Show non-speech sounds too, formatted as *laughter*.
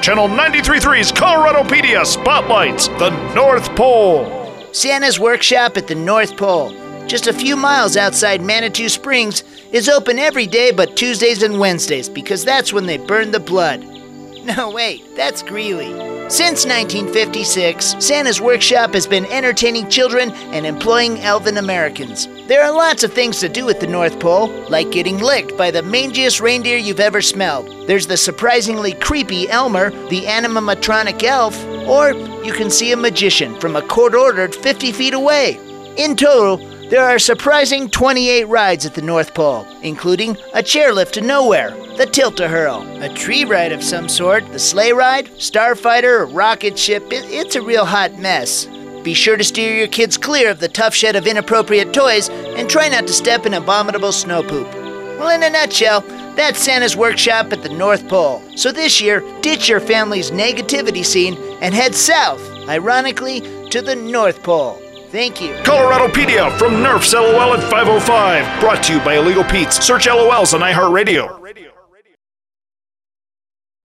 Channel 93.3's Coloradopedia spotlights the North Pole. Santa's Workshop at the North Pole, just a few miles outside Manitou Springs, is open every day but Tuesdays and Wednesdays because that's when they burn the blood. *laughs* No, wait, that's Greeley. Since 1956, Santa's Workshop has been entertaining children and employing elven Americans. There are lots of things to do at the North Pole, like getting licked by the mangiest reindeer you've ever smelled. There's the surprisingly creepy Elmer, the animatronic elf, or you can see a magician from a court ordered 50 feet away. In total, there are surprising 28 rides at the North Pole, including a chairlift to nowhere, the Tilt-A-Hurl, a tree ride of some sort, the sleigh ride, starfighter, rocket ship. It- it's a real hot mess. Be sure to steer your kids clear of the Tuff Shed of inappropriate toys and try not to step in abominable snow poop. Well, in a nutshell, that's Santa's workshop at the North Pole. So this year, ditch your family's negativity scene and head south, ironically, to the North Pole. Thank you. Coloradopedia from Nerf's LOL at 505. Brought to you by Illegal Pete's. Search LOLs on iHeartRadio.